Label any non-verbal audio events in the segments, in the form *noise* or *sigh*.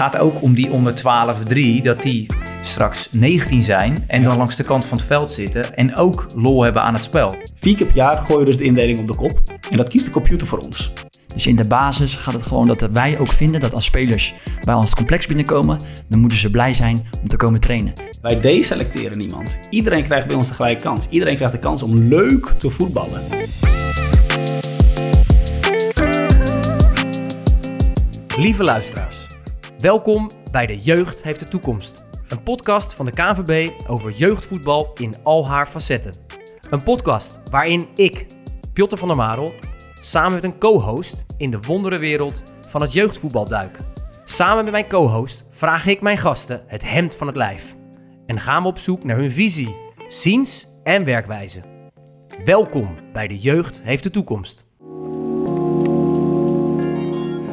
gaat ook om die onder 12-3, dat die straks 19 zijn en dan langs de kant van het veld zitten en ook lol hebben aan het spel. Vier keer per jaar gooien we dus de indeling op de kop. En dat kiest de computer voor ons. Dus in de basis gaat het gewoon dat wij ook vinden dat als spelers bij ons het complex binnenkomen, dan moeten ze blij zijn om te komen trainen. Wij deselecteren niemand. Iedereen krijgt bij ons de gelijke kans. Iedereen krijgt de kans om leuk te voetballen. Lieve luisteraars, welkom bij De Jeugd heeft de toekomst. Een podcast van de KNVB over jeugdvoetbal in al haar facetten. Een podcast waarin ik, Piotr van der Marel, samen met een co-host in de wonderenwereld van het jeugdvoetbal duik. Samen met mijn co-host vraag ik mijn gasten het hemd van het lijf. En gaan we op zoek naar hun visie, ziens en werkwijze. Welkom bij De Jeugd heeft de toekomst.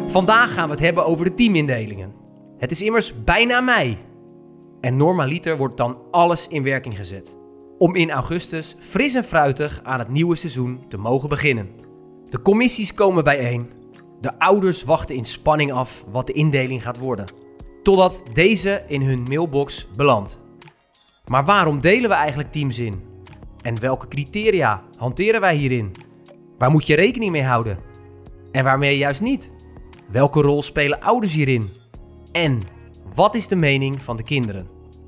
Vandaag gaan we het hebben over de teamindelingen. Het is immers bijna mei. En normaliter wordt dan alles in werking gezet. Om in augustus fris en fruitig aan het nieuwe seizoen te mogen beginnen. De commissies komen bijeen. De ouders wachten in spanning af wat de indeling gaat worden. Totdat deze in hun mailbox belandt. Maar waarom delen we eigenlijk teams in? En welke criteria hanteren wij hierin? Waar moet je rekening mee houden? En waarmee juist niet? Welke rol spelen ouders hierin? En wat is de mening van de kinderen?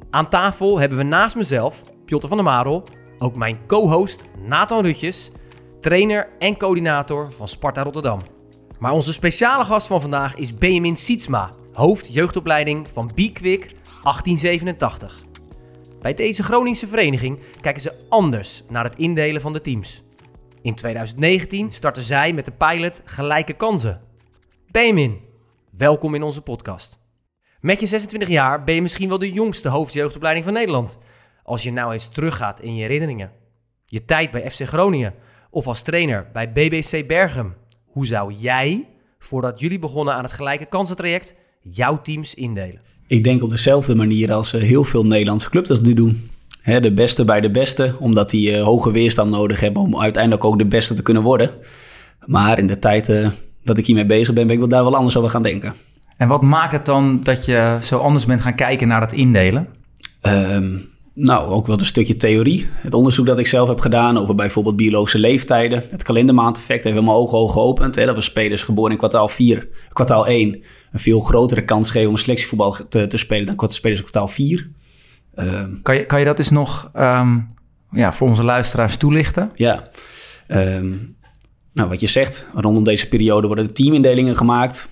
Aan tafel hebben we naast mezelf, Piotr van der Marel, ook mijn co-host Nathan Rutjes, trainer en coördinator van Sparta Rotterdam. Maar onze speciale gast van vandaag is Benjamin Sietsma, hoofd jeugdopleiding van B-Quick 1887. Bij deze Groningse vereniging kijken ze anders naar het indelen van de teams. In 2019 starten zij met de pilot Gelijke Kansen. Benjamin, welkom in onze podcast. Met je 26 jaar ben je misschien wel de jongste hoofdjeugdopleiding van Nederland. Als je nou eens teruggaat in je herinneringen. Je tijd bij FC Groningen of als trainer bij BBC Bergen. Hoe zou jij, voordat jullie begonnen aan het gelijke kansentraject, jouw teams indelen? Ik denk op dezelfde manier als eh, heel veel Nederlandse clubs dat nu doen. De beste bij de beste, omdat die eh, hoge weerstand nodig hebben om uiteindelijk ook de beste te kunnen worden. Maar in de tijd eh, dat ik hiermee bezig ben, ben ik wel daar wel anders over gaan denken. En wat maakt het dan dat je zo anders bent gaan kijken naar het indelen? Ehm, nou, ook wel een stukje theorie. Het onderzoek dat ik zelf heb gedaan over bijvoorbeeld biologische leeftijden. Het kalendermaandeffect heeft mijn ogen ogen geopend. Hè, dat we spelers geboren in kwartaal 4, kwartaal 1... een veel grotere kans geven om selectievoetbal te, te spelen... dan spelers in kwartaal 4. Ehm, kan, je, kan je dat eens nog um, ja, voor onze luisteraars toelichten? Ja, nou, wat je zegt, rondom deze periode worden de teamindelingen gemaakt.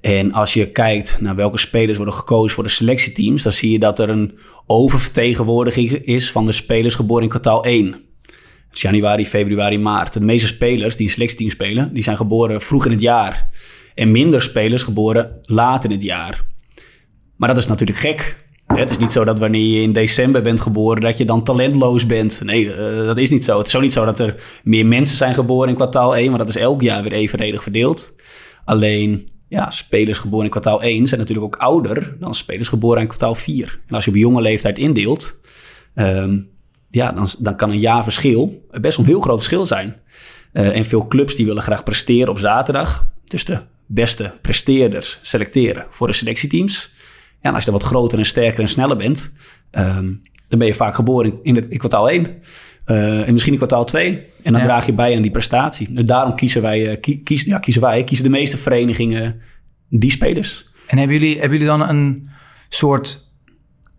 En als je kijkt naar welke spelers worden gekozen voor de selectieteams, dan zie je dat er een oververtegenwoordiging is van de spelers geboren in kwartaal 1. Dus januari, februari, maart. De meeste spelers die een selectieteam spelen, die zijn geboren vroeg in het jaar. En minder spelers geboren laat in het jaar. Maar dat is natuurlijk gek. Het is niet zo dat wanneer je in december bent geboren, dat je dan talentloos bent. Nee, uh, dat is niet zo. Het is ook niet zo dat er meer mensen zijn geboren in kwartaal 1, maar dat is elk jaar weer evenredig verdeeld. Alleen, ja, spelers geboren in kwartaal 1 zijn natuurlijk ook ouder dan spelers geboren in kwartaal 4. En als je op jonge leeftijd indeelt, um, ja, dan, dan kan een jaar verschil best een heel groot verschil zijn. Uh, en veel clubs die willen graag presteren op zaterdag. Dus de beste presteerders selecteren voor de selectieteams. Ja, en als je dan wat groter en sterker en sneller bent, um, dan ben je vaak geboren in, het, in kwartaal 1. Uh, en misschien in kwartaal 2. En dan ja. draag je bij aan die prestatie. Dus daarom kiezen wij, uh, kies, ja, kiezen wij, kiezen de meeste verenigingen die spelers. En hebben jullie, hebben jullie dan een soort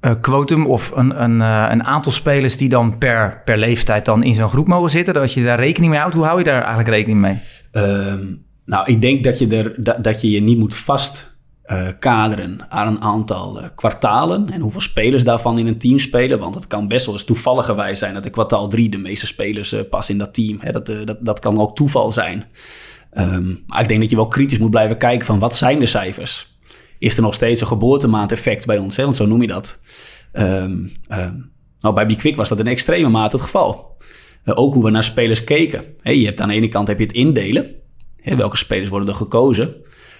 uh, quotum of een, een, een aantal spelers die dan per, per leeftijd dan in zo'n groep mogen zitten? Dat je daar rekening mee houdt? Hoe hou je daar eigenlijk rekening mee? Um, nou, ik denk dat je, er, dat, dat je je niet moet vast uh, kaderen aan een aantal uh, kwartalen en hoeveel spelers daarvan in een team spelen. Want het kan best wel eens toevalligerwijs zijn dat in kwartaal 3 de meeste spelers uh, passen in dat team. Hè, dat, dat, dat kan ook toeval zijn. Um, maar ik denk dat je wel kritisch moet blijven kijken van wat zijn de cijfers? Is er nog steeds een geboortemaand-effect bij ons? Hè? Want zo noem je dat. Um, um, nou, bij Bikwik was dat in extreme mate het geval. ook hoe we naar spelers keken. Hè, je hebt aan de ene kant heb je het indelen. Welke spelers worden er gekozen?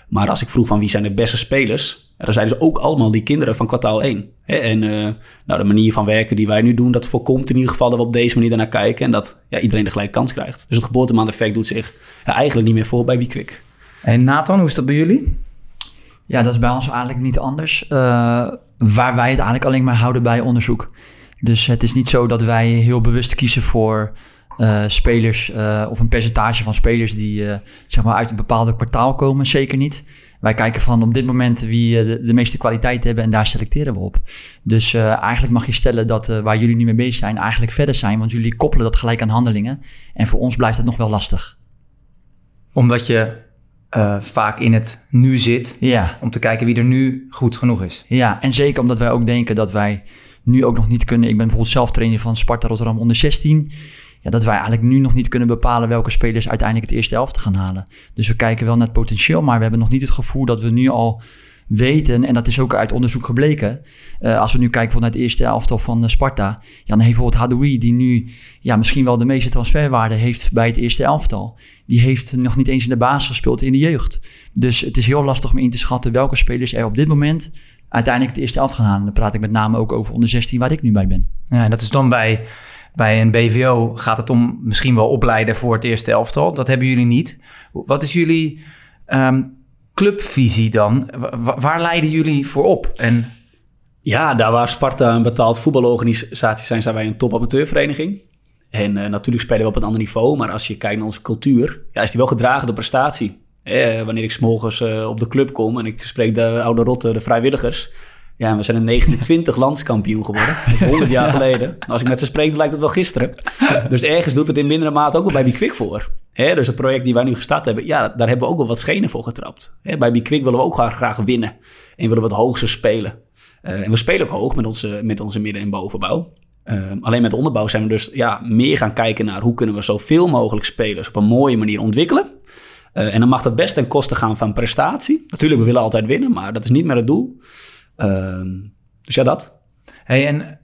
Maar als ik vroeg van wie zijn de beste spelers, dan zeiden ze ook allemaal die kinderen van kwartaal 1. En uh, nou, de manier van werken die wij nu doen, dat voorkomt in ieder geval dat we op deze manier daarnaar kijken en dat ja, iedereen de gelijke kans krijgt. Dus het geboortemaand-effect doet zich ja, eigenlijk niet meer voor bij Bikwik. En Nathan, hoe is dat bij jullie? Ja, dat is bij ons eigenlijk niet anders. Uh, waar wij het eigenlijk alleen maar houden bij onderzoek. Dus het is niet zo dat wij heel bewust kiezen voor uh, spelers uh, of een percentage van spelers die zeg maar uit een bepaalde kwartaal komen. Zeker niet. Wij kijken van op dit moment wie de, de, meeste kwaliteit hebben en daar selecteren we op. Dus eigenlijk mag je stellen dat waar jullie nu mee bezig zijn eigenlijk verder zijn, want jullie koppelen dat gelijk aan handelingen. En voor ons blijft het nog wel lastig. Omdat je uh, vaak in het nu zit. Ja. Om te kijken wie er nu goed genoeg is. Ja, en zeker omdat wij ook denken dat wij nu ook nog niet kunnen. Ik ben bijvoorbeeld zelf trainer van Sparta Rotterdam onder 16. Ja, dat wij eigenlijk nu nog niet kunnen bepalen welke spelers uiteindelijk het eerste elfte gaan halen. Dus we kijken wel naar het potentieel, maar we hebben nog niet het gevoel dat we nu al weten, en dat is ook uit onderzoek gebleken, uh, als we nu kijken vanuit het eerste elftal van uh, Sparta, dan heeft bijvoorbeeld Hadoui, die nu ja, misschien wel de meeste transferwaarde heeft bij het eerste elftal, die heeft nog niet eens in de basis gespeeld in de jeugd. Dus het is heel lastig om in te schatten welke spelers er op dit moment uiteindelijk het eerste elftal gaan halen. Dan praat ik met name ook over onder 16, waar ik nu bij ben. Ja, dat is dan bij, bij een BVO gaat het om misschien wel opleiden voor het eerste elftal. Dat hebben jullie niet. Wat is jullie um, clubvisie dan? waar leiden jullie voor op? En... Ja, daar waar Sparta een betaald voetbalorganisatie zijn, zijn wij een topamateurvereniging. En uh, natuurlijk spelen we op een ander niveau, maar als je kijkt naar onze cultuur, ja, is die wel gedragen door prestatie. Eh, wanneer ik s'morgens uh, op de club kom en ik spreek de oude rotte, de vrijwilligers. Ja, we zijn in 29 *laughs* landskampioen geworden, 100 jaar geleden. Als ik met ze spreek, lijkt het wel gisteren. Dus ergens doet het in mindere mate ook wel bij Quick voor. Dus het project die wij nu gestart hebben, ja, daar hebben we ook wel wat schenen voor getrapt. Hè, bij Quick willen we ook graag, graag winnen en willen we het hoogste spelen. Uh, en we spelen ook hoog met onze, met onze midden- en bovenbouw. Uh, alleen met onderbouw zijn we dus ja, meer gaan kijken naar hoe kunnen we zoveel mogelijk spelers op een mooie manier ontwikkelen. Uh, en dan mag dat best ten koste gaan van prestatie. Natuurlijk, we willen altijd winnen, maar dat is niet meer het doel. Ehm, dus ja, dat. Hey, en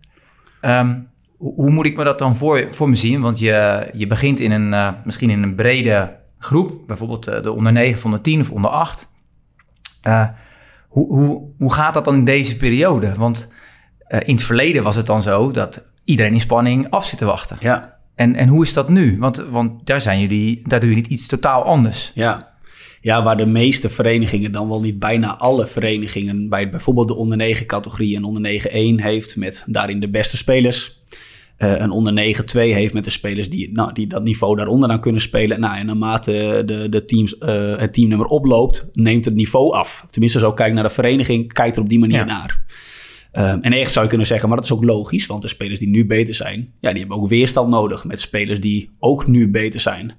um, hoe moet ik me dat dan voor, voor me zien? Want je, je begint in een, uh, misschien in een brede groep, bijvoorbeeld uh, de onder 9 van de 10 of onder 8. Uh, hoe, hoe, hoe gaat dat dan in deze periode? Want in het verleden was het dan zo dat iedereen in spanning af zit te wachten. Ja. En, en hoe is dat nu? Want, want daar, zijn jullie, daar doe je niet iets totaal anders. Ja. Ja, waar de meeste verenigingen, dan wel niet bijna alle verenigingen, bij bijvoorbeeld de onder 9 categorie en onder 9-1 heeft met daarin de beste spelers. Uh, een onder 9-2 heeft met de spelers die, nou, die dat niveau daaronder aan kunnen spelen. Nou, en naarmate de, de teams, uh, het teamnummer oploopt, neemt het niveau af. Tenminste, zo kijk naar de vereniging, kijkt er op die manier ja. naar. Um, en ergens zou je kunnen zeggen, maar dat is ook logisch, want de spelers die nu beter zijn, ja, die hebben ook weerstand nodig met spelers die ook nu beter zijn.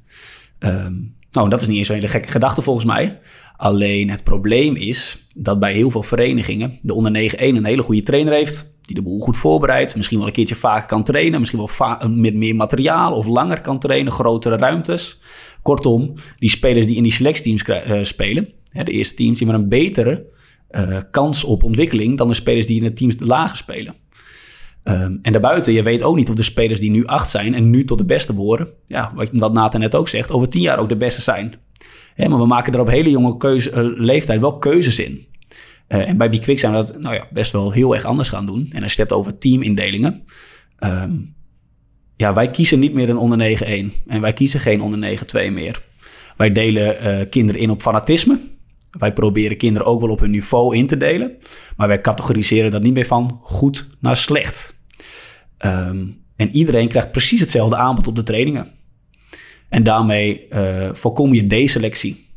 Um, nou, dat is niet eens een hele gekke gedachte volgens mij. Alleen het probleem is dat bij heel veel verenigingen de onder 9-1 een hele goede trainer heeft. Die de boel goed voorbereidt. Misschien wel een keertje vaker kan trainen. Misschien wel met meer materiaal of langer kan trainen. Grotere ruimtes. Kortom, die spelers die in die selectieteams uh, spelen. Hè, de eerste teams die maar een betere uh, kans op ontwikkeling dan de spelers die in de teams lager spelen. Um, en daarbuiten, je weet ook niet of de spelers die nu acht zijn en nu tot de beste behoren, ja, wat Nathan net ook zegt, over tien jaar ook de beste zijn. Maar we maken er op hele jonge uh, leeftijd wel keuzes in. Uh, en bij Bikwik zijn we dat nou ja, best wel heel erg anders gaan doen. En als je het over teamindelingen. Um, ja, wij kiezen niet meer een onder 9-1. En wij kiezen geen onder 9-2 meer. Wij delen uh, kinderen in op fanatisme. Wij proberen kinderen ook wel op hun niveau in te delen. Maar wij categoriseren dat niet meer van goed naar slecht. Um, en iedereen krijgt precies hetzelfde aanbod op de trainingen. En daarmee uh, voorkom je deselectie.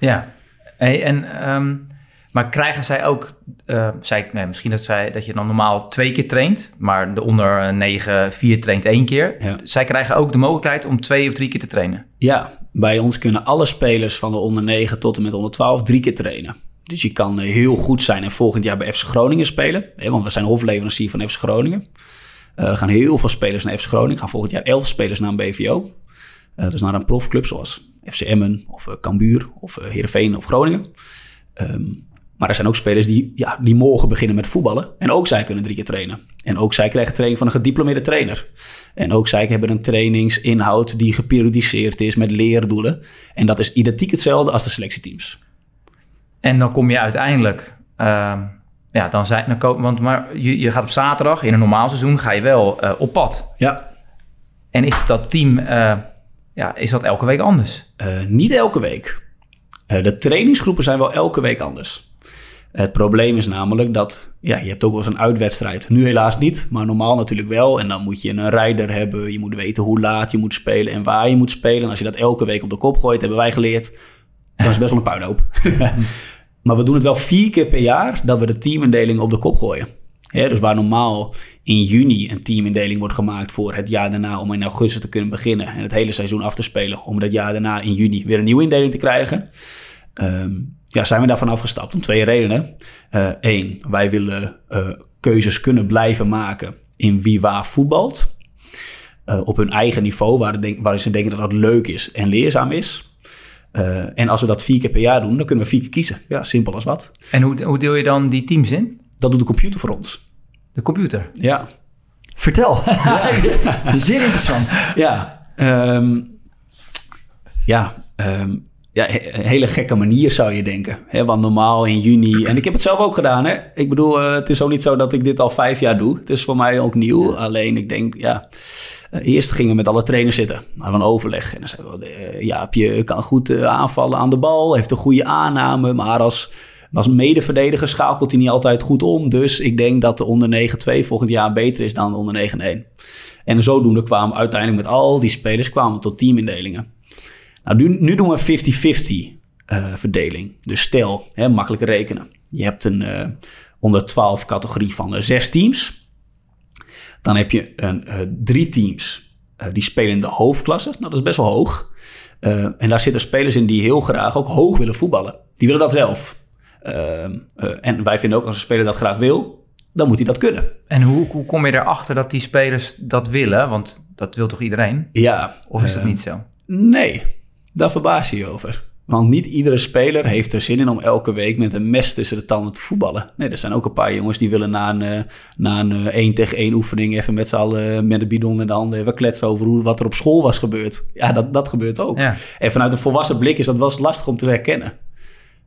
Ja, hey, en, um, maar krijgen zij ook, uh, zei ik, nee, misschien dat, zij, dat je dan normaal twee keer traint, maar de onder 9, 4 traint één keer. Ja. Zij krijgen ook de mogelijkheid om twee of drie keer te trainen. Ja, bij ons kunnen alle spelers van de onder 9 tot en met onder 12 drie keer trainen. Dus je kan heel goed zijn en volgend jaar bij FC Groningen spelen. Hè, want we zijn hofleverancier van FC Groningen. Uh, er gaan heel veel spelers naar FC Groningen. gaan volgend jaar elf spelers naar een BVO. Uh, dus naar een profclub zoals FC Emmen of uh, Cambuur of uh, Heerenveen of Groningen. Um, maar er zijn ook spelers die, ja, die morgen beginnen met voetballen. En ook zij kunnen drie keer trainen. En ook zij krijgen training van een gediplomeerde trainer. En ook zij hebben een trainingsinhoud die geperiodiseerd is met leerdoelen. En dat is identiek hetzelfde als de selectieteams. En dan kom je uiteindelijk... Uh, ja, dan zijn, dan, want maar je, je gaat op zaterdag, in een normaal seizoen, ga je wel uh, op pad. Ja. En is dat team... Uh, ja, is dat elke week anders? Uh, niet elke week. de trainingsgroepen zijn wel elke week anders. Het probleem is namelijk dat ja, je hebt ook wel eens een uitwedstrijd. Nu helaas niet, maar normaal natuurlijk wel. En dan moet je een rijder hebben. Je moet weten hoe laat je moet spelen en waar je moet spelen. En als je dat elke week op de kop gooit, hebben wij geleerd. Dan is het best wel een puinhoop. *laughs* *laughs* maar we doen het wel vier keer per jaar dat we de teamindeling op de kop gooien. Dus waar normaal in juni een teamindeling wordt gemaakt voor het jaar daarna om in augustus te kunnen beginnen en het hele seizoen af te spelen, om dat jaar daarna in juni weer een nieuwe indeling te krijgen. Ehm, ja, zijn we daarvan afgestapt om twee redenen. Eén, wij willen eh, keuzes kunnen blijven maken in wie waar voetbalt. Eh, op hun eigen niveau, waar, waar ze denken dat dat leuk is en leerzaam is. Eh, en als we dat vier keer per jaar doen, dan kunnen we vier keer kiezen. Ja, simpel als wat. En hoe, hoe deel je dan die teams in? Dat doet de computer voor ons. De computer? Ja. Vertel. *laughs* *laughs* Zeer interessant. Ja, ehm, ja, ehm, ja, een hele gekke manier zou je denken. Hè? Want normaal in juni, en ik heb het zelf ook gedaan. Hè? Ik bedoel, uh, het is ook niet zo dat ik dit al vijf jaar doe. Het is voor mij ook nieuw. Alleen ik denk, ja, uh, eerst gingen we met alle trainers zitten. Hadden we een overleg. En dan zeiden we, uh, Jaapje kan goed aanvallen aan de bal. Heeft een goede aanname. Maar als, als medeverdediger schakelt hij niet altijd goed om. Dus ik denk dat de onder 9-2 volgend jaar beter is dan de onder 9-1. En zodoende kwamen uiteindelijk met al die spelers kwamen tot teamindelingen. Nou, nu, doen we 50-50 uh, verdeling. Dus stel, hè, makkelijk rekenen. Je hebt een onder 12 categorie van uh, zes teams. Dan heb je een, drie teams die spelen in de hoofdklasse. Nou, dat is best wel hoog. en daar zitten spelers in die heel graag ook hoog willen voetballen. Die willen dat zelf. en wij vinden ook als een speler dat graag wil, dan moet hij dat kunnen. En hoe, hoe kom je erachter dat die spelers dat willen? Want dat wil toch iedereen? Ja. Of is dat niet zo? Nee, daar verbaas je je over. Want niet iedere speler heeft er zin in om elke week met een mes tussen de tanden te voetballen. Nee, er zijn ook een paar jongens die willen na een, uh, na een uh, 1 tegen 1 oefening even met z'n allen met een bidon in de handen even kletsen over hoe, wat er op school was gebeurd. Ja, dat, dat gebeurt ook. Ja. En vanuit een volwassen blik is dat wel eens lastig om te herkennen.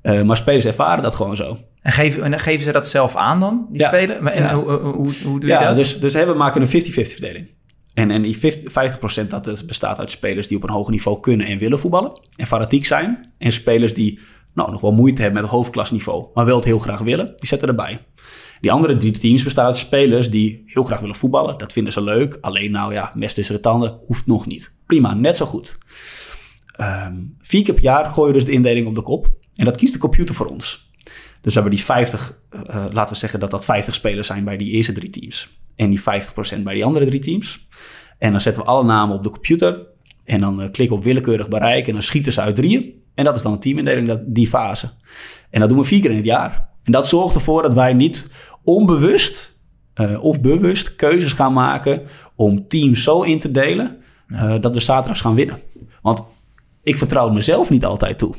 Uh, maar spelers ervaren dat gewoon zo. En geven, en geven ze dat zelf aan dan, die Ja. spelen? En Ja. hoe, hoe, hoe, doe je Ja, dat? dus, dus we maken een 50-50 verdeling. En, en die 50, 50% dat dus bestaat uit spelers die op een hoog niveau kunnen en willen voetballen. En fanatiek zijn. En spelers die nou, nog wel moeite hebben met het hoofdklasniveau, maar wel het heel graag willen. Die zetten erbij. Die andere drie teams bestaan uit spelers die heel graag willen voetballen. Dat vinden ze leuk. Alleen nou ja, mes tussen de tanden hoeft nog niet. Prima, net zo goed. Ehm, vier keer per jaar gooien we dus de indeling op de kop. En dat kiest de computer voor ons. Dus we hebben die 50, eh, eh, laten we zeggen dat dat 50 spelers zijn bij die eerste drie teams. En die 50% bij die andere drie teams. En dan zetten we alle namen op de computer. En dan uh, klikken we op willekeurig bereik. En dan schieten ze uit drieën. En dat is dan een teamindeling, dat, die fase. En dat doen we vier keer in het jaar. En dat zorgt ervoor dat wij niet onbewust uh, of bewust keuzes gaan maken om teams zo in te delen uh, dat we zaterdags gaan winnen. Want ik vertrouw mezelf niet altijd toe.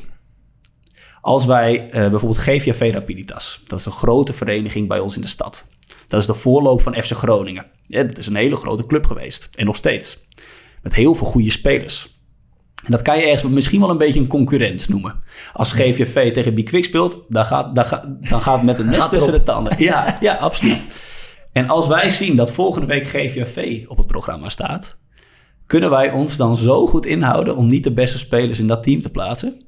Als wij bijvoorbeeld GVV Rapiditas, dat is een grote vereniging bij ons in de stad. Dat is de voorloop van FC Groningen. Ja, dat is een hele grote club geweest. En nog steeds. Met heel veel goede spelers. En dat kan je ergens misschien wel een beetje een concurrent noemen. Als GVV tegen Bikwik speelt, dan gaat, dan, gaat, dan gaat het met een *laughs* mes tussen de tanden. Ja, ja, absoluut. En als wij zien dat volgende week GVV op het programma staat... kunnen wij ons dan zo goed inhouden om niet de beste spelers in dat team te plaatsen...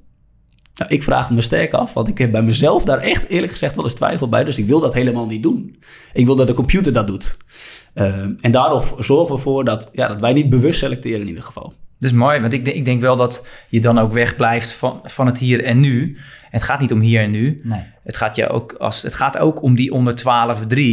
Nou, ik vraag me sterk af, want ik heb bij mezelf daar echt eerlijk gezegd wel eens twijfel bij. Dus ik wil dat helemaal niet doen. Ik wil dat de computer dat doet. Uh, en daardoor zorgen we ervoor dat, ja, dat wij niet bewust selecteren in ieder geval. Dat is mooi, want ik, ik denk wel dat je dan ook wegblijft van, van het hier en nu. Het gaat niet om hier en nu. Nee. Het, gaat je ook als, het gaat ook om die onder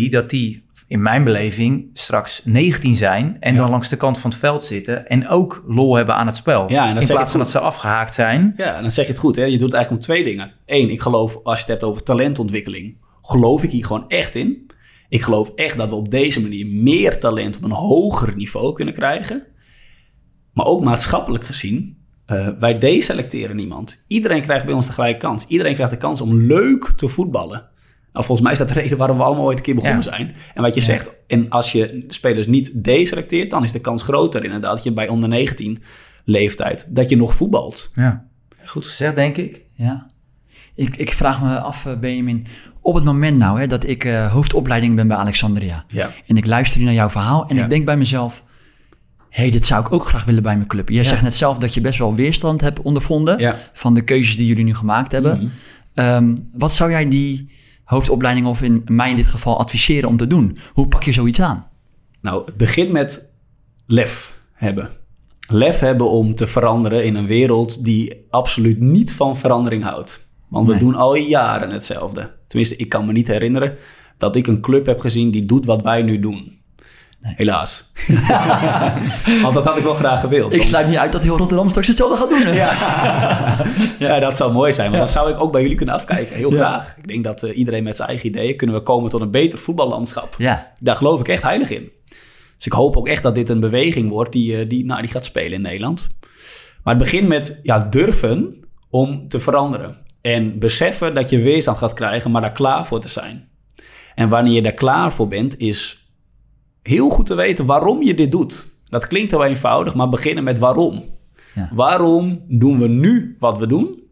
12-3, dat die in mijn beleving straks 19 zijn en ja. dan langs de kant van het veld zitten en ook lol hebben aan het spel. Ja, en dan in plaats van dat ze afgehaakt zijn. Ja, en dan zeg je het goed. Hè? Je doet het eigenlijk om twee dingen. Eén, ik geloof als je het hebt over talentontwikkeling, geloof ik hier gewoon echt in. Ik geloof echt dat we op deze manier meer talent op een hoger niveau kunnen krijgen. Maar ook maatschappelijk gezien, uh, wij deselecteren niemand. Iedereen krijgt bij ons de gelijke kans. Iedereen krijgt de kans om leuk te voetballen. Nou, volgens mij is dat de *laughs* reden waarom we allemaal ooit een keer begonnen ja. zijn. En wat je ja. zegt, en als je spelers niet deselecteert, dan is de kans groter inderdaad dat je bij onder 19 leeftijd, dat je nog voetbalt. Ja, goed gezegd denk ik. Ja. Ik, ik vraag me af, uh, Benjamin, op het moment nou hè, dat ik uh, hoofdopleiding ben bij Alexandria. Ja. En ik luister nu naar jouw verhaal en ja. ik denk bij mezelf, hé, hey, dit zou ik ook graag willen bij mijn club. Jij zegt net zelf dat je best wel weerstand hebt ondervonden van de keuzes die jullie nu gemaakt hebben. Mhm. Mm -hmm. um, wat zou jij die hoofdopleiding of in mij in dit geval adviseren om te doen? Hoe pak je zoiets aan? Nou, het begint met lef hebben. Lef hebben om te veranderen in een wereld die absoluut niet van verandering houdt. Want we Nee. doen al jaren hetzelfde. Tenminste, ik kan me niet herinneren dat ik een club heb gezien die doet wat wij nu doen. Helaas. *laughs* Want dat had ik wel graag gewild. Ik sluit niet uit dat heel Rotterdam straks hetzelfde gaat doen. hè? Ja, *laughs* dat zou mooi zijn. Want dan zou ik ook bij jullie kunnen afkijken. Heel graag. Ik denk dat eh, iedereen met zijn eigen ideeën kunnen we komen tot een beter voetballandschap. ja. Daar geloof ik echt heilig in. Dus ik hoop ook echt dat dit een beweging wordt die, eh, die, nou, die gaat spelen in Nederland. Maar het begint met ja, durven om te veranderen. En beseffen dat je weerstand gaat krijgen, maar daar klaar voor te zijn. En wanneer je daar klaar voor bent, is heel goed te weten waarom je dit doet. Dat klinkt heel eenvoudig, maar beginnen met waarom. Ja. Waarom doen we nu wat we doen?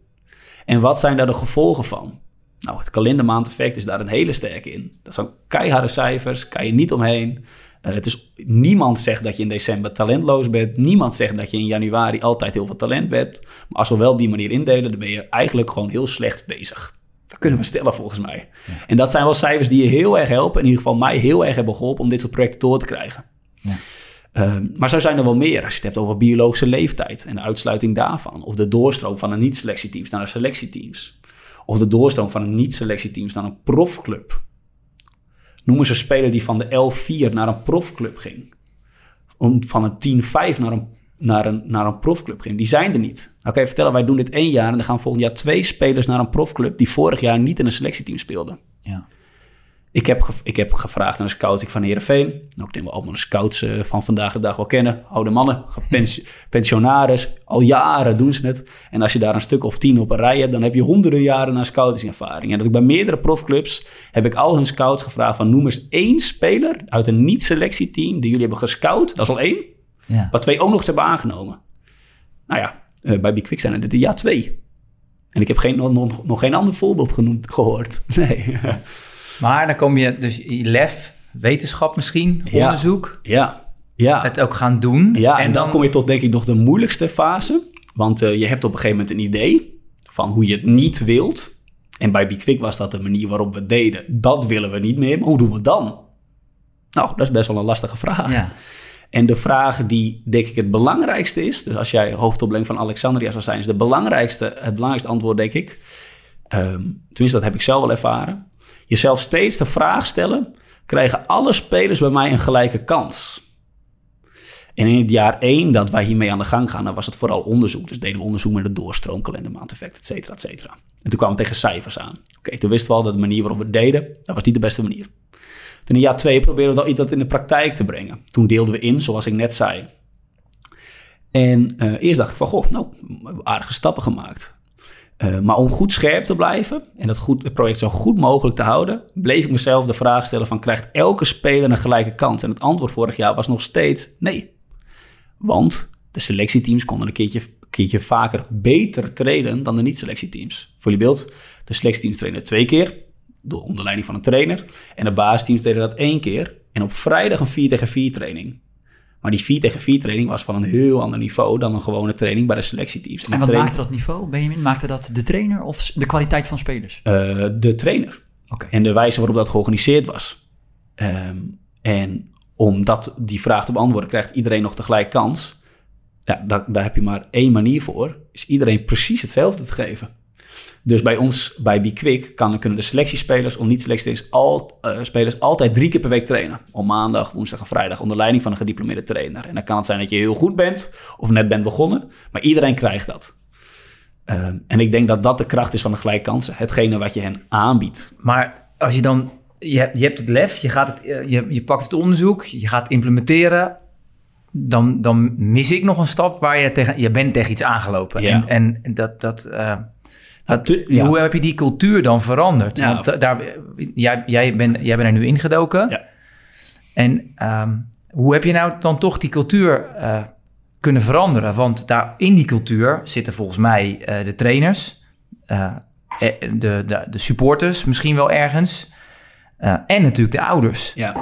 En wat zijn daar de gevolgen van? Nou, het kalendermaandeffect is daar een hele sterke in. Dat zijn keiharde cijfers, kan je niet omheen. Eh, het is, niemand zegt dat je in december talentloos bent. Niemand zegt dat je in januari altijd heel veel talent hebt. Maar als we wel op die manier indelen, dan ben je eigenlijk gewoon heel slecht bezig. Dat kunnen we stellen volgens mij. En dat zijn wel cijfers die je heel erg helpen. In ieder geval mij heel erg hebben geholpen om dit soort projecten door te krijgen. Ja. Ehm, maar zo zijn er wel meer. Als je het hebt over biologische leeftijd en de uitsluiting daarvan. Of de doorstroom van een niet-selectieteams naar een selectieteams. Of de doorstroom van een niet-selectieteams naar een profclub. Noem eens een speler die van de L4 naar een profclub ging. Om van een 10-5 naar een, naar, een, naar een profclub ging. Die zijn er niet. Nou kan je vertellen, wij doen dit één jaar en dan gaan volgend jaar twee spelers naar een profclub die vorig jaar niet in een selectieteam speelden. Ja. Ik heb, ik heb gevraagd aan een scouting van Heerenveen. Nou, ik denk wel allemaal de scouts eh, van vandaag de dag wel kennen. Oude mannen, *laughs* gepens- pensionaris. Al jaren doen ze het. En als je daar een stuk of tien op een rij hebt... dan heb je honderden jaren aan scoutingservaring. En dat ik bij meerdere profclubs heb ik al hun scouts gevraagd... van noem eens één speler uit een niet-selectieteam... die jullie hebben gescout. Dat is al één. Ja. Wat twee ook nog eens hebben aangenomen. Nou ja, eh, bij Big Quick zijn het dit een jaar twee. En ik heb geen, nog, nog, geen ander voorbeeld genoemd, gehoord. *laughs* Nee. Maar dan kom je dus lef, wetenschap misschien, Ja. onderzoek, ja, ja. het ook gaan doen. Ja, en, dan, kom je tot denk ik nog de moeilijkste fase. Want eh, je hebt op een gegeven moment een idee van hoe je het niet wilt. En bij Quick was dat de manier waarop we het deden. Dat willen we niet meer, maar hoe doen we het dan? Nou, dat is best wel een lastige vraag. Ja. *laughs* En de vraag die denk ik het belangrijkste is... dus als jij hoofdopleiding van Alexandria zou zijn... is de belangrijkste, het belangrijkste antwoord denk ik... ehm, tenminste dat heb ik zelf wel ervaren... jezelf steeds de vraag stellen... krijgen alle spelers bij mij een gelijke kans? En in het jaar één dat wij hiermee aan de gang gaan, dan was het vooral onderzoek. Dus deden we onderzoek met de doorstroom, kalendermaandeffect, et cetera. En toen kwamen we tegen cijfers aan. Oké, toen wisten we al dat de manier waarop we het deden, dat was niet de beste manier. Toen in jaar twee probeerden we wel iets dat in de praktijk te brengen. Toen deelden we in, zoals ik net zei. En eh, eerst dacht ik van, goh, nou, aardige stappen gemaakt. Eh, maar om goed scherp te blijven en het, goed, het project zo goed mogelijk te houden, bleef ik mezelf de vraag stellen van, krijgt elke speler een gelijke kans? En het antwoord vorig jaar was nog steeds nee. Want de selectieteams konden een keertje, keertje vaker beter trainen dan de niet-selectieteams. Voor je beeld, de selectieteams trainen twee keer, onder leiding van een trainer. En de basisteams deden dat één keer. En op vrijdag een 4 tegen 4 training. Maar die 4 tegen 4 training was van een heel ander niveau dan een gewone training bij de selectieteams. En wat trainer- maakte dat niveau, Benjamin? Maakte dat de trainer of de kwaliteit van spelers? Eh, de trainer. Oké. En de wijze waarop dat georganiseerd was. Ehm, en omdat die vraag te beantwoorden, krijgt iedereen nog tegelijk kans. Ja, daar, daar heb je maar één manier voor. Is iedereen precies hetzelfde te geven. Dus bij ons, bij Be Quick, kan, kunnen de selectiespelers of niet-selectiespelers al, eh, spelers altijd drie keer per week trainen. Op maandag, woensdag en vrijdag onder leiding van een gediplomeerde trainer. En dan kan het zijn dat je heel goed bent of net bent begonnen. Maar iedereen krijgt dat. Ehm, en ik denk dat dat de kracht is van de gelijke kansen. Hetgene wat je hen aanbiedt. Maar als je dan, je, hebt- je hebt het lef, je, gaat het, eh, je, je pakt het onderzoek, je gaat implementeren. Dan, dan mis ik nog een stap waar je tegen, je bent tegen iets aangelopen. Ja. En, en dat, dat, eh, ja. hoe heb je die cultuur dan veranderd? Ja. Want da- daar, jij, jij, bent, jij bent er nu ingedoken. Ja. En ehm, hoe heb je nou dan toch die cultuur eh, kunnen veranderen? Want daar in die cultuur zitten volgens mij eh, de trainers, eh, eh, de, de, de supporters misschien wel ergens. eh, en natuurlijk de ouders. Ja. De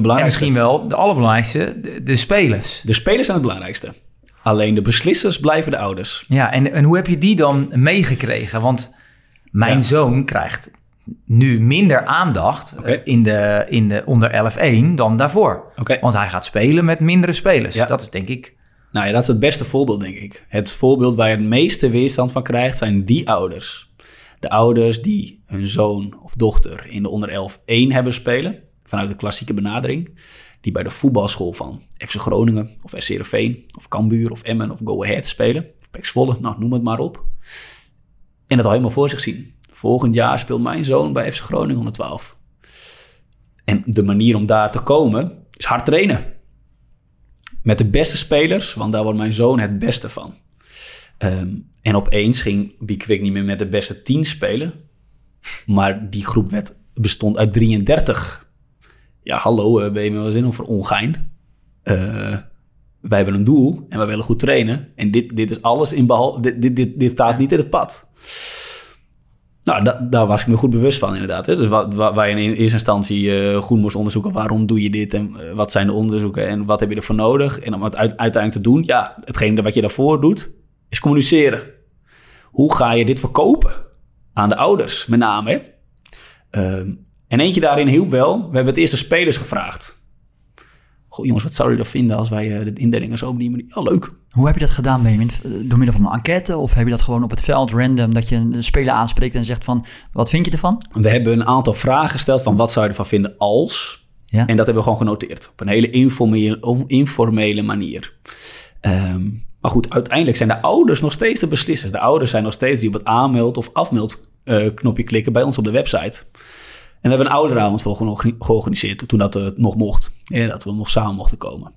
En belangrijkste. misschien wel de allerbelangrijkste, de, de spelers. De spelers zijn het belangrijkste. Alleen de beslissers blijven de ouders. Ja, en, en hoe heb je die dan meegekregen? Want mijn Ja. zoon krijgt nu minder aandacht in, de, in de onder 11-1 dan daarvoor. Oké. Want hij gaat spelen met mindere spelers. Ja. Dat is denk ik... Nou ja, dat is het beste voorbeeld, denk ik. Het voorbeeld waar je het meeste weerstand van krijgt, zijn die ouders. De ouders die hun zoon of dochter in de onder 11 1 hebben spelen, vanuit de klassieke benadering, die bij de voetbalschool van FC Groningen of SC Heerenveen of Cambuur of Emmen of Go Ahead spelen, of Zwolle, nou noem het maar op. En dat al helemaal voor zich zien. Volgend jaar speelt mijn zoon bij FC Groningen 112. En de manier om daar te komen is hard trainen met de beste spelers, want daar wordt mijn zoon het beste van. Ehm, en opeens ging Bikwik niet meer met de beste 10 spelen, maar die groep werd, bestond uit 33. Ja, hallo, eh, ben je me wel zin om voor ongein? Eh, wij hebben een doel en wij willen goed trainen. En dit, dit is alles in behalve. Dit, dit, dit, dit staat niet in het pad. Nou, da- daar was ik me goed bewust van, inderdaad. Hè? Dus wat, wa- waar je in eerste instantie eh, goed moest onderzoeken... waarom doe je dit en wat zijn de onderzoeken... en wat heb je ervoor nodig? En om het uit- uiteindelijk te doen... ja, hetgene wat je daarvoor doet, is communiceren. Hoe ga je dit verkopen? Aan de ouders, met name. Hè? Ehm, en eentje daarin hielp wel. We hebben het eerst de spelers gevraagd. Goh, jongens, wat zouden jullie ervan vinden... als wij eh, de indelingen zo op die manier... Leuk. Hoe heb je dat gedaan, Benjamin? Eh, Door middel van een enquête? Of heb je dat gewoon op het veld random, dat je een speler aanspreekt en zegt van, wat vind je ervan? We hebben een aantal vragen gesteld van wat zou je ervan vinden als. Ja. En dat hebben we gewoon genoteerd. Op een hele informele, informele manier. Ehm, maar goed, uiteindelijk zijn de ouders nog steeds de beslissers. De ouders zijn nog steeds die op het aanmeld- of afmeldknopje klikken bij ons op de website. En we hebben een ouderavond voor georga- georganiseerd toen dat eh, nog mocht. Dat we nog samen mochten komen.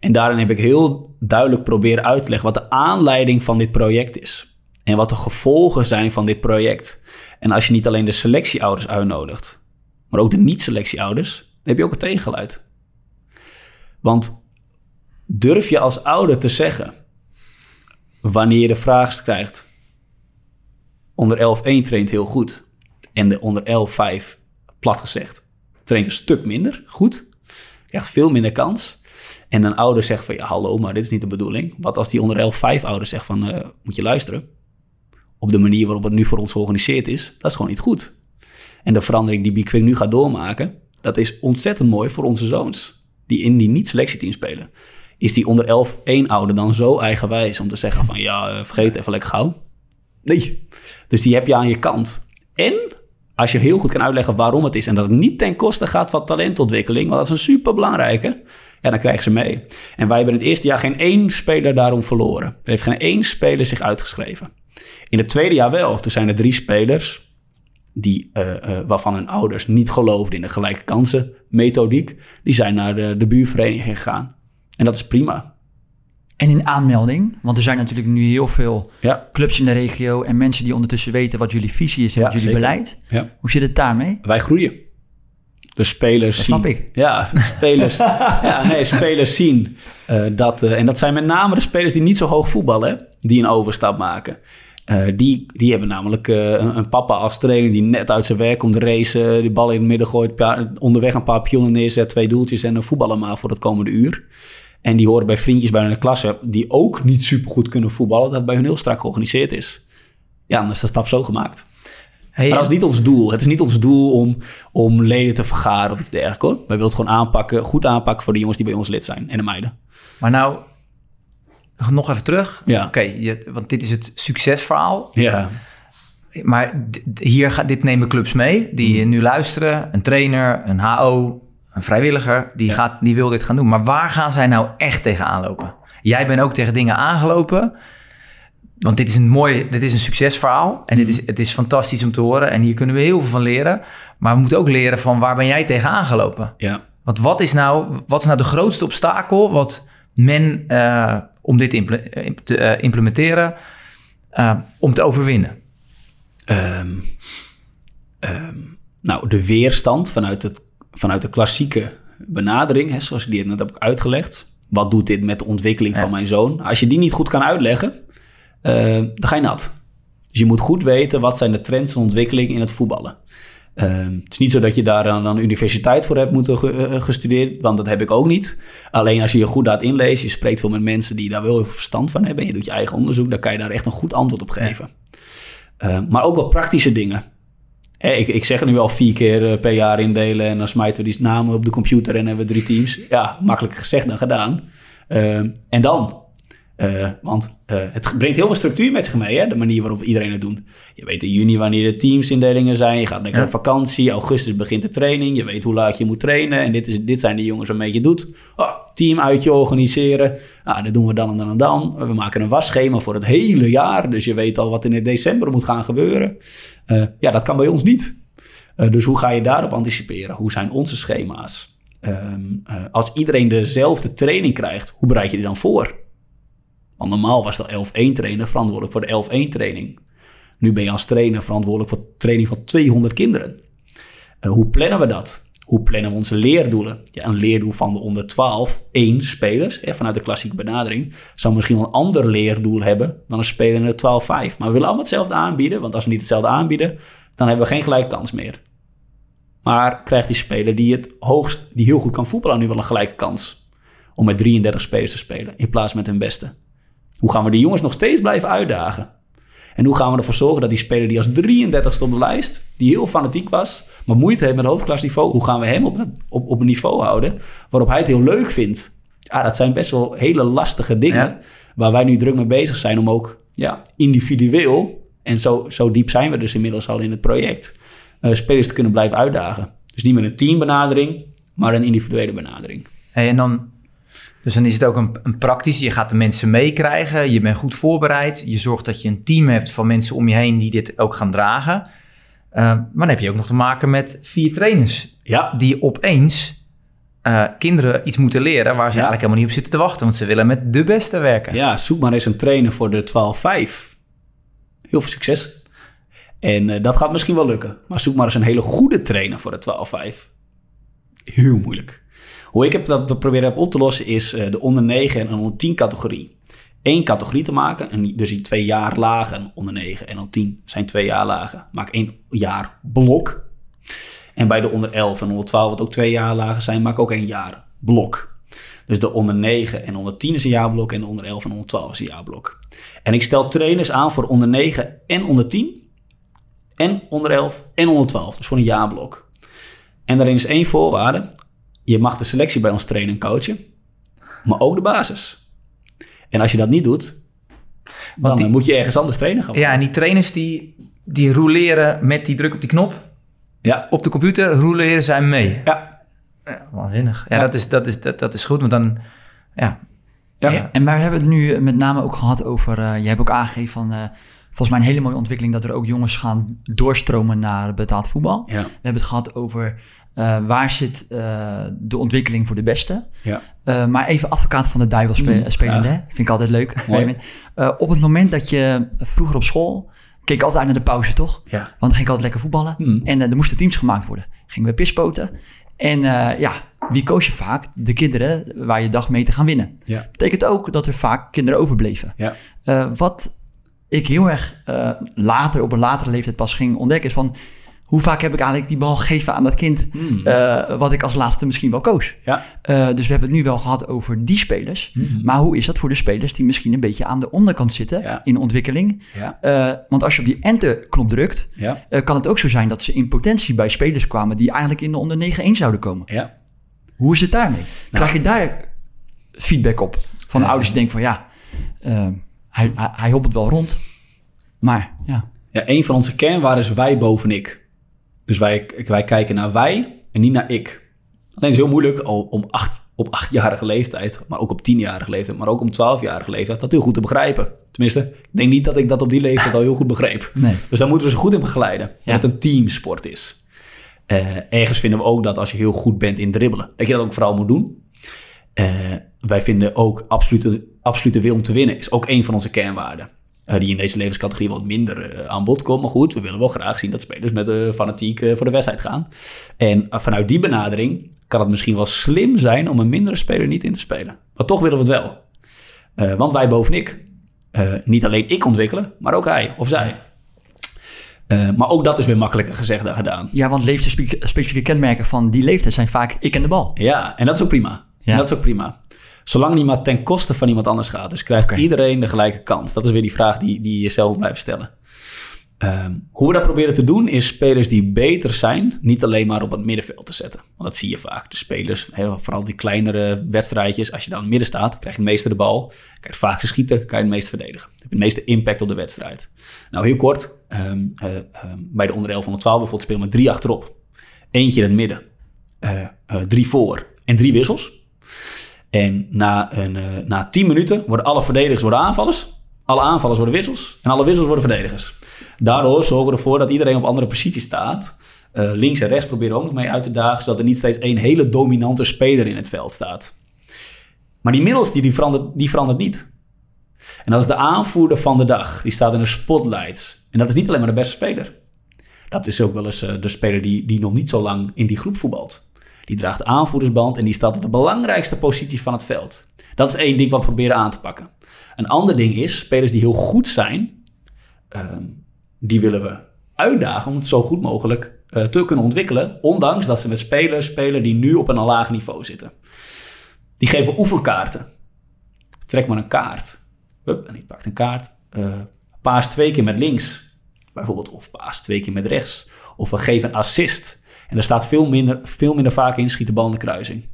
En daarin heb ik heel duidelijk proberen uit te leggen wat de aanleiding van dit project is. En wat de gevolgen zijn van dit project. En als je niet alleen de selectieouders uitnodigt, maar ook de niet-selectieouders, heb je ook een tegengeluid. Want durf je als ouder te zeggen, wanneer je de vraag krijgt, onder 11-1 traint heel goed en de onder 11-5, plat gezegd, traint een stuk minder goed, krijgt veel minder kans. En een ouder zegt van, ja hallo, maar dit is niet de bedoeling. Wat als die onder 11-5 ouder zegt van, eh, moet je luisteren op de manier waarop het nu voor ons georganiseerd is, dat is gewoon niet goed. En de verandering die Bikwik nu gaat doormaken, dat is ontzettend mooi voor onze zoons, die in die niet-selectieteam spelen. Is die onder 11 één ouder dan zo eigenwijs om te zeggen van, ja, eh, vergeet even lekker gauw? Nee. Dus die heb je aan je kant. En als je heel goed kan uitleggen waarom het is en dat het niet ten koste gaat van talentontwikkeling, want dat is een superbelangrijke, ja, dan krijgen ze mee. En wij hebben in het eerste jaar geen één speler daarom verloren. Er heeft geen één speler zich uitgeschreven. In het tweede jaar wel. Toen zijn er drie spelers die, eh, eh, waarvan hun ouders niet geloofden in de gelijke kansen methodiek. Die zijn naar de, de buurvereniging gegaan. En dat is prima. En in aanmelding, want er zijn natuurlijk nu heel veel Ja, clubs in de regio en mensen die ondertussen weten wat jullie visie is en Ja, wat jullie zeker. beleid. ja. Hoe zit het daarmee? wij groeien. De spelers Dat zien... snap ik. Ja, spelers, *laughs* ja, nee, spelers zien eh, dat... eh, en dat zijn met name de spelers die niet zo hoog voetballen, hè, die een overstap maken. Eh, die, die hebben namelijk een, een papa als trainer die net uit zijn werk komt racen, die bal in het midden gooit, onderweg een paar pionnen neerzet, twee doeltjes en een voetballen maar voor het komende uur. En die horen bij vriendjes bij hun klasse die ook niet supergoed kunnen voetballen, dat bij hun heel strak georganiseerd is. Ja, dan is de stap zo gemaakt. Hey, Maar dat is niet ons doel. Het is niet ons doel om, om leden te vergaren of iets dergelijks hoor. Wij willen het gewoon aanpakken, goed aanpakken voor de jongens die bij ons lid zijn en de meiden. Maar nou, nog even terug. Ja. Oké, je- want dit is het succesverhaal. Ja, Maar hier gaat, dit nemen clubs mee die nu luisteren. Een trainer, een HO, een vrijwilliger. Die, Ja. gaat, die wil dit gaan doen. Maar waar gaan zij nou echt tegenaan lopen? Jij bent ook tegen dingen aangelopen. Want dit is een mooi, dit is een succesverhaal. En dit is, het is fantastisch om te horen. En hier kunnen we heel veel van leren. Maar we moeten ook leren van waar ben jij tegen aangelopen? ja. Want wat is nou, wat is nou de grootste obstakel wat men eh, om dit imple- eh, te eh, implementeren, om te overwinnen? Ehm, ehm, nou, de weerstand vanuit, het, vanuit de klassieke benadering, hè, zoals ik die net heb uitgelegd. Wat doet dit met de ontwikkeling Ja. van mijn zoon? Als je die niet goed kan uitleggen, eh, dan ga je nat. Dus je moet goed weten wat zijn de trends en ontwikkelingen in het voetballen. Ehm, het is niet zo dat je daar aan een universiteit voor hebt moeten ge- eh, gestudeerd, want dat heb ik ook niet. Alleen als je je goed laat inlezen, je spreekt veel met mensen die daar wel heel veel verstand van hebben en je doet je eigen onderzoek, dan kan je daar echt een goed antwoord op geven. Uh, maar ook wel praktische dingen. Ik, ik zeg het nu al vier keer eh, per jaar indelen en dan smijten we die namen op de computer en hebben we drie teams. Ja, makkelijker gezegd dan gedaan. Eh, en dan? Eh, want eh, het brengt heel veel structuur met zich mee, hè, de manier waarop iedereen het doet. Je weet in juni wanneer de teamsindelingen zijn, je gaat lekker Ja. op vakantie, augustus begint de training, je weet hoe laat je moet trainen en dit, is, dit zijn de jongens waarmee je doet. Oh, teamuitje organiseren, ah, dat doen we dan en dan en dan. We maken een wasschema voor het hele jaar, dus je weet al wat in het december moet gaan gebeuren. Eh, ja, dat kan bij ons niet. Dus hoe ga je daarop anticiperen? Hoe zijn onze schema's? Ehm, eh, als iedereen dezelfde training krijgt, hoe bereid je die dan voor? Want normaal was de 11-1 trainer verantwoordelijk voor de 11-1 training. Nu ben je als trainer verantwoordelijk voor training van 200 kinderen. Eh, hoe plannen we dat? Hoe plannen we onze leerdoelen? Ja, een leerdoel van de onder 12, één spelers, hè, vanuit de klassieke benadering, zou misschien wel een ander leerdoel hebben dan een speler in de 12-5. Maar we willen allemaal hetzelfde aanbieden, want als we niet hetzelfde aanbieden, dan hebben we geen gelijke kans meer. Maar krijgt die speler die het hoogst, die heel goed kan voetballen, nu wel een gelijke kans om met 33 spelers te spelen in plaats met hun beste? Hoe gaan we die jongens nog steeds blijven uitdagen? En hoe gaan we ervoor zorgen dat die speler die als 33 op de lijst, die heel fanatiek was, maar moeite heeft met hoofdklasniveau, hoe gaan we hem op, op, op een niveau houden waarop hij het heel leuk vindt? Ja, dat zijn best wel hele lastige dingen Ja. waar wij nu druk mee bezig zijn om ook ja, individueel, en zo, zo diep zijn we dus inmiddels al in het project, eh, spelers te kunnen blijven uitdagen. Dus niet met een teambenadering, maar een individuele benadering. Hey, en dan, dus dan is het ook een, een praktisch. Je gaat de mensen meekrijgen. Je bent goed voorbereid. Je zorgt dat je een team hebt van mensen om je heen die dit ook gaan dragen. Eh, maar dan heb je ook nog te maken met vier trainers Ja, die opeens eh, kinderen iets moeten leren waar ze eigenlijk helemaal niet op zitten te wachten. Want ze willen met de beste werken. Ja, zoek maar eens een trainer voor de 12-5. Heel veel succes. En eh, dat gaat misschien wel lukken. Maar zoek maar eens een hele goede trainer voor de 12-5. Heel moeilijk. Hoe ik heb dat proberen heb op te lossen is eh, de onder 9 en onder 10 categorie. Eén categorie te maken. En dus die twee jaar lagen onder 9 en onder 10 zijn twee jaar lagen. Maak één jaar blok. En bij de onder 11 en onder 12, wat ook twee jaar lagen zijn, maak ook één jaar blok. Dus de onder 9 en onder 10 is een jaarblok en de onder 11 en onder 12 is een jaarblok. En ik stel trainers aan voor onder 9 en onder 10 en onder 11 en onder 12, dus voor een jaarblok. En daarin is één voorwaarde. Je mag de selectie bij ons trainen en coachen, maar ook de basis. En als je dat niet doet, dan die- eh, moet je ergens anders trainen gaan. Ja, en die trainers die, die roleren met die druk op die knop Ja, op de computer, roleren zij mee. ja, Ja, waanzinnig. Ja, Ja. Dat, is, dat, is, dat, dat is goed, want dan... Ja, ja. En wij hebben het nu met name ook gehad over, eh, je hebt ook aangegeven van, eh, volgens mij een hele mooie ontwikkeling dat er ook jongens gaan doorstromen naar betaald voetbal. ja. We hebben het gehad over eh, waar zit eh, de ontwikkeling voor de beste. ja. Eh, maar even advocaat van de duivel spe Mm, spelende, ja. vind ik altijd leuk. Op het moment dat je vroeger op school, keek ik altijd uit naar de pauze toch? ja. Want dan ging ik altijd lekker voetballen. Mm. En er moesten teams gemaakt worden. Gingen we pispoten. En ja, wie koos je vaak? De kinderen waar je dacht mee te gaan winnen. Ja. Betekent ook dat er vaak kinderen overbleven. Ja. Wat ik heel erg later, op een latere leeftijd pas ging ontdekken, is van hoe vaak heb ik eigenlijk die bal gegeven aan dat kind, Mm. eh, wat ik als laatste misschien wel koos. Ja. Eh, dus we hebben het nu wel gehad over die spelers. Mm. Maar hoe is dat voor de spelers die misschien een beetje aan de onderkant zitten Ja. in ontwikkeling? Ja. Eh, want als je op die enter-knop drukt, kan het ook zo zijn dat ze in potentie bij spelers kwamen die eigenlijk in de onder 9-1 zouden komen. Ja. Hoe is het daarmee? Krijg je daar feedback op? Van de ouders die denken van ja, hij, hij, hij hobbelt wel rond. Maar ja, Ja, een van onze kernwaarden is wij boven ik. Dus wij, wij kijken naar wij en niet naar ik. Alleen is het heel moeilijk al om acht, op achtjarige leeftijd, maar ook op tienjarige leeftijd, maar ook om twaalfjarige leeftijd, dat heel goed te begrijpen. Tenminste, ik denk niet dat ik dat op die leeftijd al heel goed begreep. *laughs* nee. Dus daar moeten we ze goed in begeleiden. Dat het een teamsport is. Eh, ergens vinden we ook dat als je heel goed bent in dribbelen, dat je dat ook vooral moet doen. Eh, wij vinden ook absolute, absolute wil om te winnen is ook een van onze kernwaarden. Eh, die in deze levenscategorie wat minder eh, aan bod komt. Maar goed, we willen wel graag zien dat spelers met eh fanatiek voor de wedstrijd gaan. En vanuit die benadering kan het misschien wel slim zijn om een mindere speler niet in te spelen. Maar toch willen we het wel. Want wij boven ik. niet alleen ik ontwikkelen, maar ook hij of zij. Maar ook dat is weer makkelijker gezegd dan gedaan. Ja, want leeftijdsspecifieke kenmerken van die leeftijd zijn vaak ik en de bal. Ja, en dat is ook prima. Ja. En dat is ook prima. Zolang niet maar ten koste van iemand anders gaat. Dus krijgt iedereen de gelijke kans. Dat is weer die vraag die, die je jezelf moet blijven stellen. Ehm, hoe we dat proberen te doen is spelers die beter zijn, niet alleen maar op het middenveld te zetten. Want dat zie je vaak. De spelers, heel, vooral die kleinere wedstrijdjes, als je dan in het midden staat, krijg je het meeste de bal. Krijg je het vaakste schieten, kan je het meest verdedigen. heb je het meeste impact op de wedstrijd. Nou, heel kort. ehm, eh, ehm, bij de onder 11 van de 12 bijvoorbeeld speel je met drie achterop. Eentje in het midden. eh, eh, drie voor en drie wissels. En na, een, eh, na 10 minuten worden alle verdedigers worden aanvallers. Alle aanvallers worden wissels. En alle wissels worden verdedigers. Daardoor zorgen we ervoor dat iedereen op andere posities staat. Eh, links en rechts proberen ook nog mee uit te dagen. Zodat er niet steeds één hele dominante speler in het veld staat. Maar die middels die, die, verandert, die verandert niet. En dat is de aanvoerder van de dag. Die staat in de spotlights. En dat is niet alleen maar de beste speler. Dat is ook wel eens eh, de speler die, die nog niet zo lang in die groep voetbalt. Die draagt de aanvoerdersband en die staat op de belangrijkste positie van het veld. Dat is één ding wat we proberen aan te pakken. Een ander ding is, spelers die heel goed zijn, ehm, die willen we uitdagen om het zo goed mogelijk eh, te kunnen ontwikkelen. Ondanks dat ze met spelers spelen die nu op een laag niveau zitten. Die geven oefenkaarten. Trek maar een kaart. Hup, en ik pak een kaart. Eh, paas twee keer met links, bijvoorbeeld. Of paas twee keer met rechts. Of we geven een assist. En er staat veel minder, veel minder vaak in, schiet de bal in de kruising.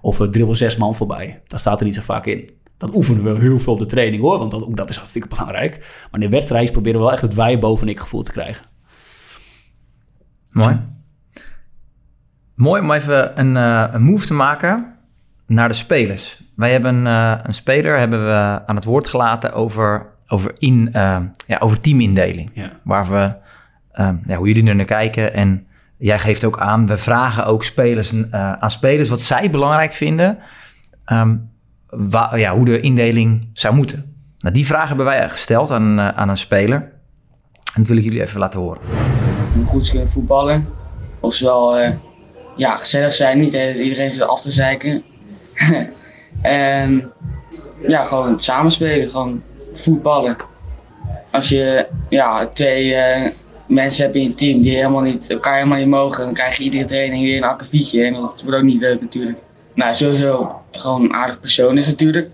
Of we dribbelen zes man voorbij. Daar staat er niet zo vaak in. Dat oefenen we heel veel op de training hoor, want dat, ook dat is hartstikke belangrijk. Maar in de wedstrijd proberen we wel echt het wij boven ik gevoel te krijgen. Mooi. Mooi om even een, eh, een move te maken naar de spelers. Wij hebben eh, een speler hebben we aan het woord gelaten over, over, in, eh, ja, over teamindeling. Ja. Waar we, ja, hoe jullie er naar kijken. En jij geeft ook aan, we vragen ook spelers, eh, aan spelers wat zij belangrijk vinden. ehm, ja, hoe de indeling zou moeten. Nou, die vraag hebben wij gesteld aan, eh, aan een speler. En dat wil ik jullie even laten horen. goed voetballen. Ofwel, eh ja, gezellig zijn, niet iedereen zit af te zeiken. *laughs* en ja, gewoon samenspelen, gewoon voetballen. Als je ja, twee mensen hebt in je team die helemaal niet, elkaar helemaal niet mogen, dan krijg je iedere training weer een akkefietje en dat wordt ook niet leuk natuurlijk. Nou, sowieso gewoon een aardig persoon is natuurlijk.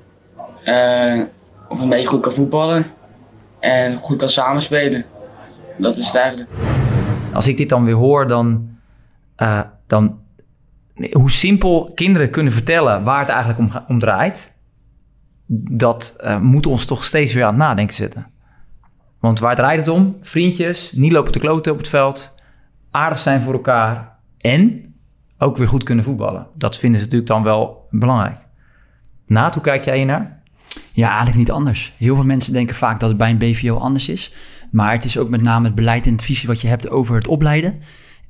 Eh, of een beetje goed kan voetballen en goed kan samenspelen. Dat is het eigenlijk. Als ik dit dan weer hoor, dan, eh, dan hoe simpel kinderen kunnen vertellen waar het eigenlijk om, om draait, dat eh, moet ons toch steeds weer aan het nadenken zetten. Want waar draait het om? Vriendjes, niet lopen te kloten op het veld, aardig zijn voor elkaar en ook weer goed kunnen voetballen. Dat vinden ze natuurlijk dan wel belangrijk. Naat, hoe kijk jij naar? Ja, eigenlijk niet anders. Heel veel mensen denken vaak dat het bij een BVO anders is. Maar het is ook met name het beleid en het visie wat je hebt over het opleiden.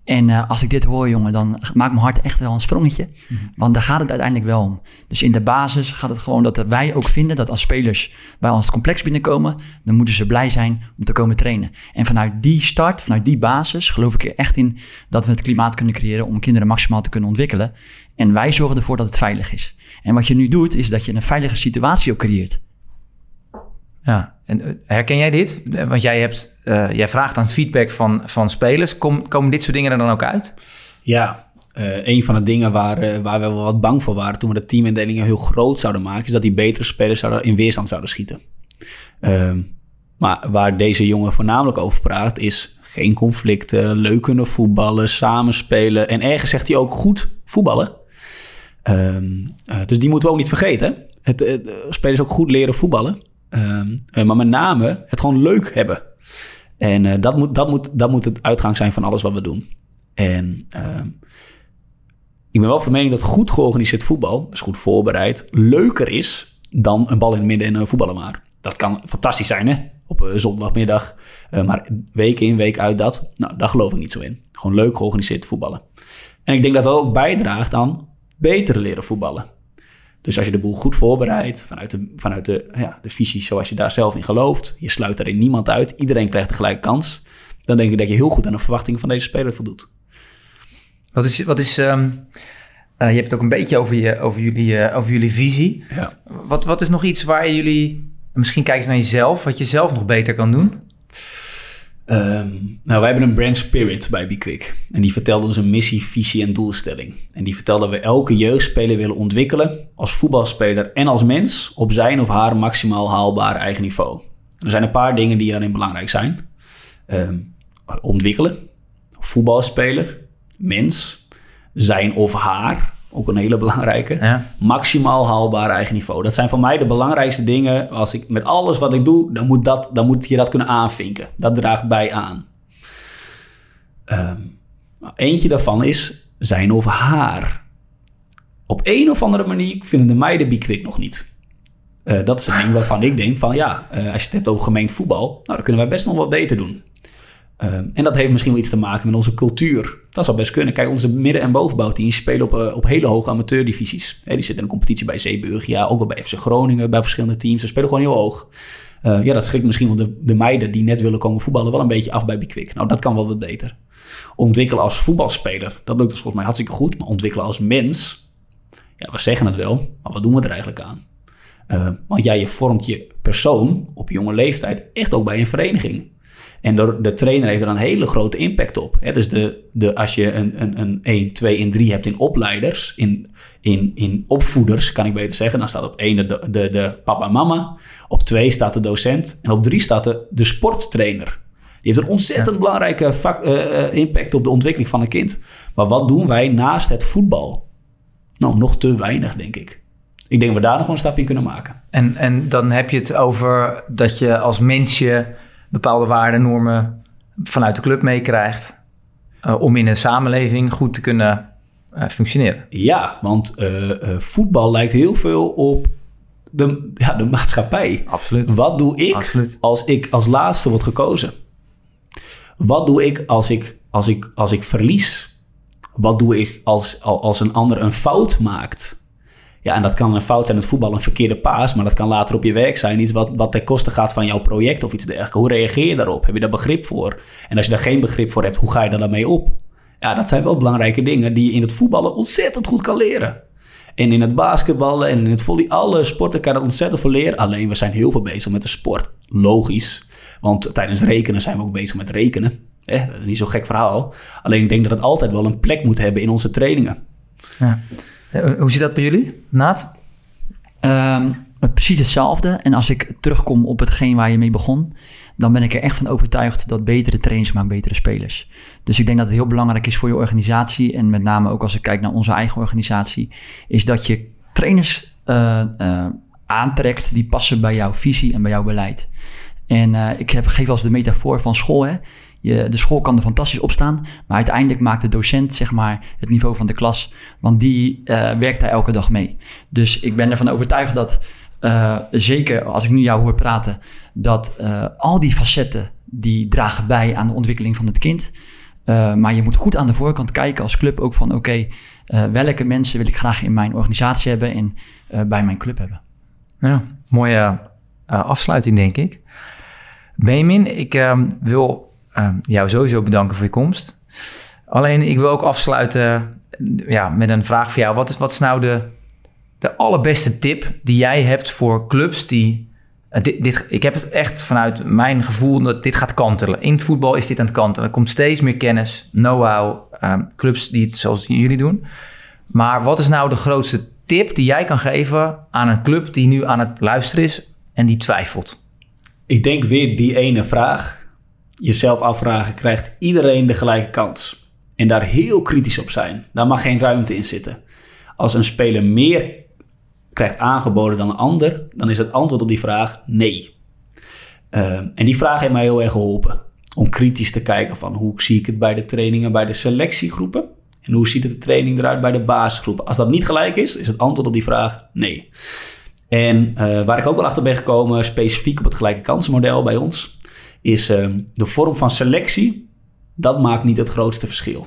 En eh, als ik dit hoor, jongen, dan maakt mijn hart echt wel een sprongetje. Want daar gaat het uiteindelijk wel om. Dus in de basis gaat het gewoon dat wij ook vinden dat als spelers bij ons het complex binnenkomen, dan moeten ze blij zijn om te komen trainen. En vanuit die start, vanuit die basis, geloof ik er echt in dat we het klimaat kunnen creëren om kinderen maximaal te kunnen ontwikkelen. En wij zorgen ervoor dat het veilig is. En wat je nu doet, is dat je een veilige situatie ook creëert. Ja, en eh, herken jij dit? Eh, Want jij, hebt, eh, jij vraagt aan feedback van, van spelers. Kom, komen dit soort dingen er dan ook uit? Ja, een van de dingen waar, waar we wel wat bang voor waren toen we de teamindelingen heel groot zouden maken, is dat die betere spelers zouden, in weerstand zouden schieten. Ehm, maar waar deze jongen voornamelijk over praat, is geen conflicten, leuk kunnen voetballen, samenspelen en ergens zegt hij ook goed voetballen. Ehm, eh, dus die moeten we ook niet vergeten. Het, spelers ook goed leren voetballen. Ehm, eh, maar met name het gewoon leuk hebben. En eh, dat, moet, dat, moet, dat moet het uitgang zijn van alles wat we doen. En ehm, ik ben wel van mening dat goed georganiseerd voetbal, dus goed voorbereid, leuker is dan een bal in het midden en een voetballen maar. Dat kan fantastisch zijn, hè? Op een zondagmiddag. Eh, maar week in, week uit dat, nou, daar geloof ik niet zo in. Gewoon leuk georganiseerd voetballen. En ik denk dat dat ook bijdraagt aan beter leren voetballen. Dus als je de boel goed voorbereidt, vanuit de, vanuit de, ja, de visie zoals je daar zelf in gelooft, je sluit daarin niemand uit, iedereen krijgt de gelijke kans, dan denk ik dat je heel goed aan de verwachtingen van deze speler voldoet. Wat is, wat is ehm, eh, je hebt het ook een beetje over, je, over, jullie, eh, over jullie visie. Ja. Wat, wat is nog iets waar jullie, misschien kijk eens naar jezelf, wat je zelf nog beter kan doen? Ehm, nou, wij hebben een brand spirit bij BeQuick. En die vertelde ons een missie, visie en doelstelling. En die vertelde dat we elke jeugdspeler willen ontwikkelen als voetbalspeler en als mens op zijn of haar maximaal haalbare eigen niveau. Er zijn een paar dingen die daarin belangrijk zijn. Ehm, ontwikkelen, voetbalspeler, mens, zijn of haar, ook een hele belangrijke. Ja. Maximaal haalbaar eigen niveau. Dat zijn voor mij de belangrijkste dingen. Als ik met alles wat ik doe, dan moet, dat, dan moet je dat kunnen aanvinken. Dat draagt bij aan. Ehm, eentje daarvan is zijn of haar. Op een of andere manier vinden de meiden Bikwik nog niet. Eh, dat is een ding waarvan ik denk van ja, eh, als je het hebt over gemeen voetbal, nou, dan kunnen wij best nog wat beter doen. Ehm, en dat heeft misschien wel iets te maken met onze cultuur. Dat zou best kunnen. Kijk, onze midden- en bovenbouwteams spelen op, eh, op hele hoge amateurdivisies. Die zitten in een competitie bij Zeeburg, ja, ook wel bij FC Groningen, bij verschillende teams. Ze spelen gewoon heel hoog. Eh, ja, dat schrikt misschien wel de, de meiden die net willen komen voetballen wel een beetje af bij Bikwik. Nou, dat kan wel wat beter. Ontwikkelen als voetbalspeler, dat lukt dus volgens mij hartstikke goed. Maar ontwikkelen als mens, ja, we zeggen het wel, maar wat doen we er eigenlijk aan? Uh, want jij je vormt je persoon op jonge leeftijd echt ook bij een vereniging. En de, de trainer heeft er een hele grote impact op. Hè? Dus de, de, als je een, een, een 1, 2 en 3 hebt in opleiders, in, in, in opvoeders kan ik beter zeggen, dan staat op 1 de, de, de papa en mama, op 2 staat de docent en op 3 staat de, de sporttrainer. Die heeft een ontzettend ja. belangrijke vak, uh, impact op de ontwikkeling van een kind. Maar wat doen wij naast het voetbal? Nou, nog te weinig, denk ik. Ik denk dat we daar nog een stapje in kunnen maken. En, en dan heb je het over dat je als mensje bepaalde waarden, normen vanuit de club meekrijgt. Uh, om in een samenleving goed te kunnen uh, functioneren. Ja, want uh, voetbal lijkt heel veel op de, ja, de maatschappij. Absoluut. Wat doe ik Absoluut. als ik als laatste word gekozen? Wat doe ik als ik, als ik, als ik verlies? Wat doe ik als, als een ander een fout maakt? Ja, en dat kan een fout zijn in het voetbal, een verkeerde paas, maar dat kan later op je werk zijn. Iets wat, wat ten koste gaat van jouw project of iets dergelijks. Hoe reageer je daarop? Heb je daar begrip voor? En als je daar geen begrip voor hebt, hoe ga je daar dan mee op? Ja, dat zijn wel belangrijke dingen die je in het voetballen ontzettend goed kan leren. En in het basketballen en in het volley, alle sporten kan je dat ontzettend veel leren. Alleen we zijn heel veel bezig met de sport. Logisch, want tijdens rekenen zijn we ook bezig met rekenen. Eh, niet zo'n gek verhaal. Alleen ik denk dat het altijd wel een plek moet hebben in onze trainingen. Ja. Hoe zit dat bij jullie, Naat? Um, precies hetzelfde. En als ik terugkom op hetgeen waar je mee begon, dan ben ik er echt van overtuigd dat betere trainers maken betere spelers. Dus ik denk dat het heel belangrijk is voor je organisatie, en met name ook als ik kijk naar onze eigen organisatie, is dat je trainers uh, uh, aantrekt die passen bij jouw visie en bij jouw beleid. En uh, ik heb, geef als de metafoor van school. Hè. Je, de school kan er fantastisch op staan, maar uiteindelijk maakt de docent zeg maar, het niveau van de klas, want die uh, werkt daar elke dag mee. Dus ik ben ervan overtuigd dat, uh, zeker als ik nu jou hoor praten, dat al die facetten die dragen bij aan de ontwikkeling van het kind. maar je moet goed aan de voorkant kijken als club ook van oké, welke mensen wil ik graag in mijn organisatie hebben en bij mijn club hebben. Ja, mooie afsluiting denk ik. Benjamin, ik uh, wil uh, jou sowieso bedanken voor je komst. Alleen ik wil ook afsluiten ja, met een vraag voor jou. Wat is, wat is nou de, de allerbeste tip die jij hebt voor clubs die... Uh, dit, dit, ik heb het echt vanuit mijn gevoel dat dit gaat kantelen. In het voetbal is dit aan het kantelen. Er komt steeds meer kennis, know-how, clubs die het zoals jullie doen. Maar wat is nou de grootste tip die jij kan geven aan een club die nu aan het luisteren is en die twijfelt? Ik denk weer die ene vraag. Jezelf afvragen, krijgt iedereen de gelijke kans? En daar heel kritisch op zijn. Daar mag geen ruimte in zitten. Als een speler meer krijgt aangeboden dan een ander, dan is het antwoord op die vraag nee. Uh, en die vraag heeft mij heel erg geholpen. Om kritisch te kijken van hoe zie ik het bij de trainingen bij de selectiegroepen? En hoe ziet de training eruit bij de basisgroepen? Als dat niet gelijk is, is het antwoord op die vraag nee. En uh, waar ik ook wel achter ben gekomen, specifiek op het gelijke kansenmodel bij ons, is uh, de vorm van selectie. Dat maakt niet het grootste verschil.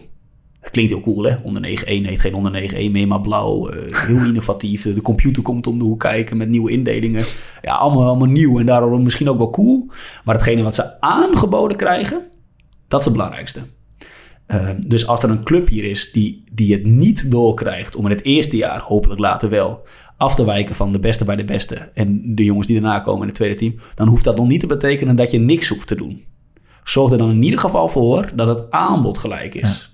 Het klinkt heel cool, hè? Onder 9-1 heet geen onder 9-1 meer, maar blauw. Uh, heel *laughs* innovatief. De computer komt om de hoek kijken met nieuwe indelingen. Ja, allemaal, allemaal nieuw en daarom misschien ook wel cool. Maar hetgene wat ze aangeboden krijgen, dat is het belangrijkste. Uh, dus als er een club hier is die, die het niet doorkrijgt om in het eerste jaar, hopelijk later wel, af te wijken van de beste bij de beste en de jongens die daarna komen in het tweede team, dan hoeft dat nog niet te betekenen dat je niks hoeft te doen. Zorg er dan in ieder geval voor dat het aanbod gelijk is.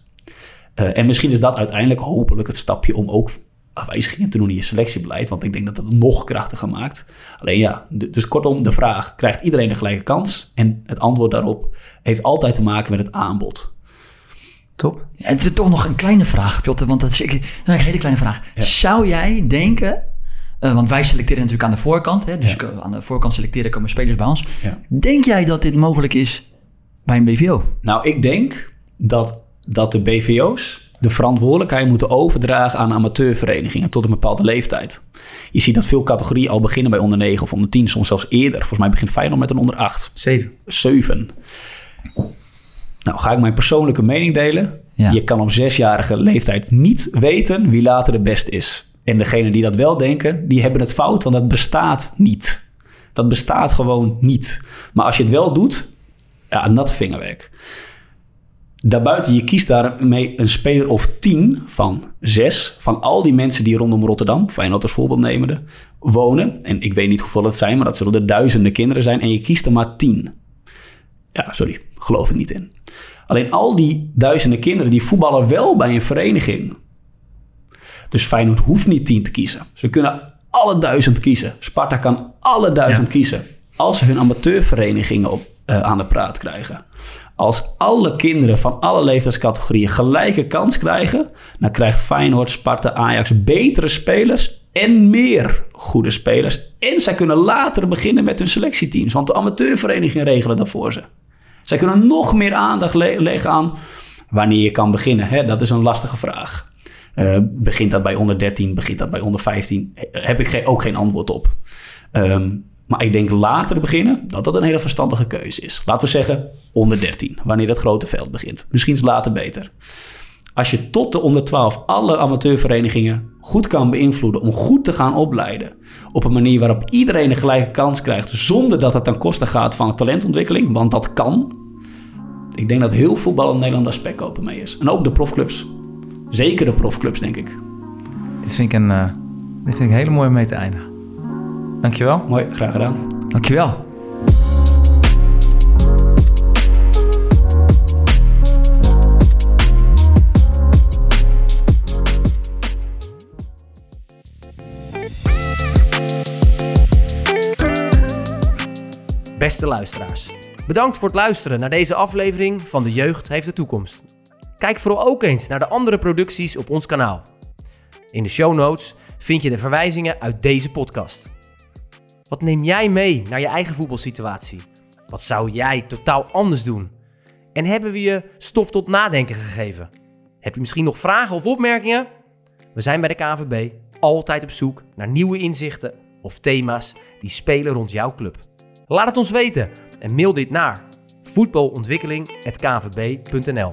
Ja. Uh, en misschien is dat uiteindelijk hopelijk het stapje om ook wijzigingen te doen in je selectiebeleid. Want ik denk dat dat het nog krachtiger maakt. Alleen ja, dus kortom, de vraag: krijgt iedereen de gelijke kans? En het antwoord daarop heeft altijd te maken met het aanbod. Top. Is toch nog een kleine vraag, Piotr, want dat is een hele kleine vraag. Ja. Zou jij denken, eh, want wij selecteren natuurlijk aan de voorkant, hè, dus Ja. aan de voorkant selecteren komen spelers bij ons. Ja. Denk jij dat dit mogelijk is bij een BVO? Nou, ik denk dat, dat de BVO's de verantwoordelijkheid moeten overdragen aan amateurverenigingen tot een bepaalde leeftijd. Je ziet dat veel categorieën al beginnen bij onder 9 of onder 10, soms zelfs eerder. Volgens mij begint Feyenoord met een onder 8. Zeven. 7. Nou, ga ik mijn persoonlijke mening delen. Ja. Je kan op zesjarige leeftijd niet weten wie later de best is. En degenen die dat wel denken, die hebben het fout, want dat bestaat niet. Dat bestaat gewoon niet. Maar als je het wel doet, ja, natte vingerwerk. Daarbuiten, je kiest daarmee een speler of tien van zes... van al die mensen die rondom Rotterdam, Feyenoord als voorbeeld nemende, wonen. En ik weet niet hoeveel het zijn, maar dat zullen er duizenden kinderen zijn. En je kiest er maar tien. Ja, sorry, geloof ik niet in. Alleen al die duizenden kinderen die voetballen wel bij een vereniging. Dus Feyenoord hoeft niet tien te kiezen. Ze kunnen alle duizend kiezen. Sparta kan alle duizend Ja. kiezen. Als ze hun amateurverenigingen op, eh, aan de praat krijgen. Als alle kinderen van alle leeftijdscategorieën gelijke kans krijgen, dan krijgt Feyenoord, Sparta, Ajax betere spelers en meer goede spelers. En zij kunnen later beginnen met hun selectieteams, want de amateurverenigingen regelen dat voor ze. Zij kunnen nog meer aandacht le- leggen aan wanneer je kan beginnen. Hè? Dat is een lastige vraag. Eh, begint dat bij onder 13? Begint dat bij onder 15? He- Heb ik ook geen antwoord op. Ehm, maar ik denk later beginnen dat dat een hele verstandige keuze is. Laten we zeggen onder 13, wanneer het grote veld begint. Misschien is later beter. Als je tot de onder 12 alle amateurverenigingen goed kan beïnvloeden om goed te gaan opleiden. Op een manier waarop iedereen een gelijke kans krijgt. Zonder dat het ten koste gaat van talentontwikkeling. Want dat kan. Ik denk dat heel voetbal in Nederland daar spek open mee is. En ook de profclubs. Zeker de profclubs, denk ik. Dit vind ik een, eh, dit vind ik een hele mooie om mee te eindigen. Dankjewel. Mooi, graag gedaan. Dankjewel. Beste luisteraars, bedankt voor het luisteren naar deze aflevering van De Jeugd heeft de toekomst. Kijk vooral ook eens naar de andere producties op ons kanaal. In de show notes vind je de verwijzingen uit deze podcast. Wat neem jij mee naar je eigen voetbalsituatie? Wat zou jij totaal anders doen? En hebben we je stof tot nadenken gegeven? Heb je misschien nog vragen of opmerkingen? We zijn bij de KNVB altijd op zoek naar nieuwe inzichten of thema's die spelen rond jouw club. Laat het ons weten en mail dit naar voetbalontwikkeling.kvb.nl